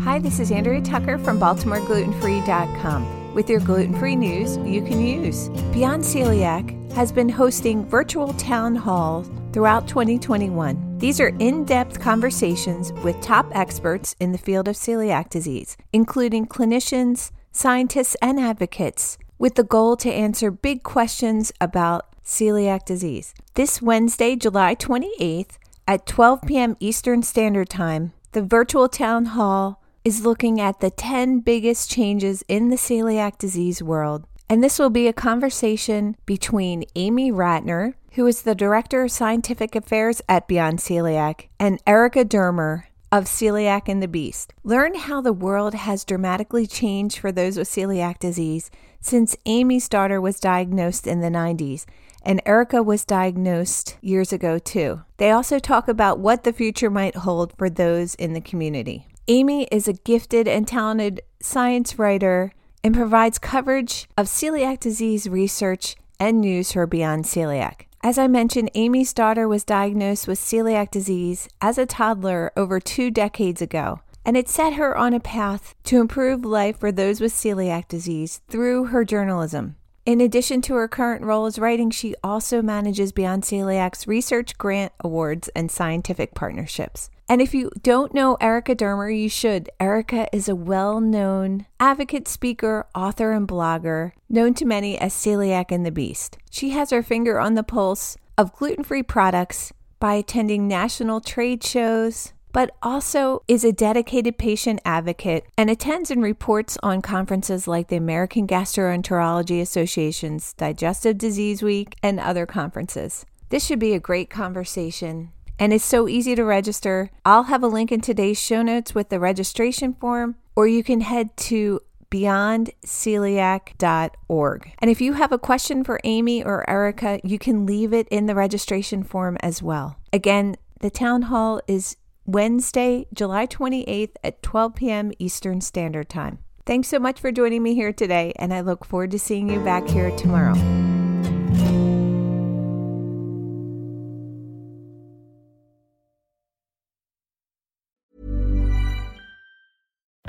Hi, this is Andrea Tucker from BaltimoreGlutenFree.com with your gluten free news you can use. Beyond Celiac has been hosting virtual town halls throughout 2021. These are in depth conversations with top experts in the field of celiac disease, including clinicians, scientists, and advocates, with the goal to answer big questions about celiac disease. This Wednesday, July 28th at 12 p.m. Eastern Standard Time, the virtual town hall is looking at the 10 biggest changes in the celiac disease world. And this will be a conversation between Amy Ratner, who is the Director of Scientific Affairs at Beyond Celiac, and Erica Dermer of Celiac and the Beast. Learn how the world has dramatically changed for those with celiac disease since Amy's daughter was diagnosed in the 90s and Erica was diagnosed years ago too. They also talk about what the future might hold for those in the community. Amy is a gifted and talented science writer and provides coverage of celiac disease research and news for Beyond Celiac. As I mentioned, Amy's daughter was diagnosed with celiac disease as a toddler over two decades ago, and it set her on a path to improve life for those with celiac disease through her journalism. In addition to her current role as writing, she also manages Beyond Celiac's research grant awards and scientific partnerships. And if you don't know Erica Dermer, you should. Erica is a well known advocate, speaker, author, and blogger, known to many as Celiac and the Beast. She has her finger on the pulse of gluten free products by attending national trade shows, but also is a dedicated patient advocate and attends and reports on conferences like the American Gastroenterology Association's Digestive Disease Week and other conferences. This should be a great conversation and it's so easy to register. I'll have a link in today's show notes with the registration form, or you can head to beyondceliac.org. And if you have a question for Amy or Erica, you can leave it in the registration form as well. Again, the town hall is Wednesday, July 28th at 12 p.m. Eastern Standard Time. Thanks so much for joining me here today, and I look forward to seeing you back here tomorrow.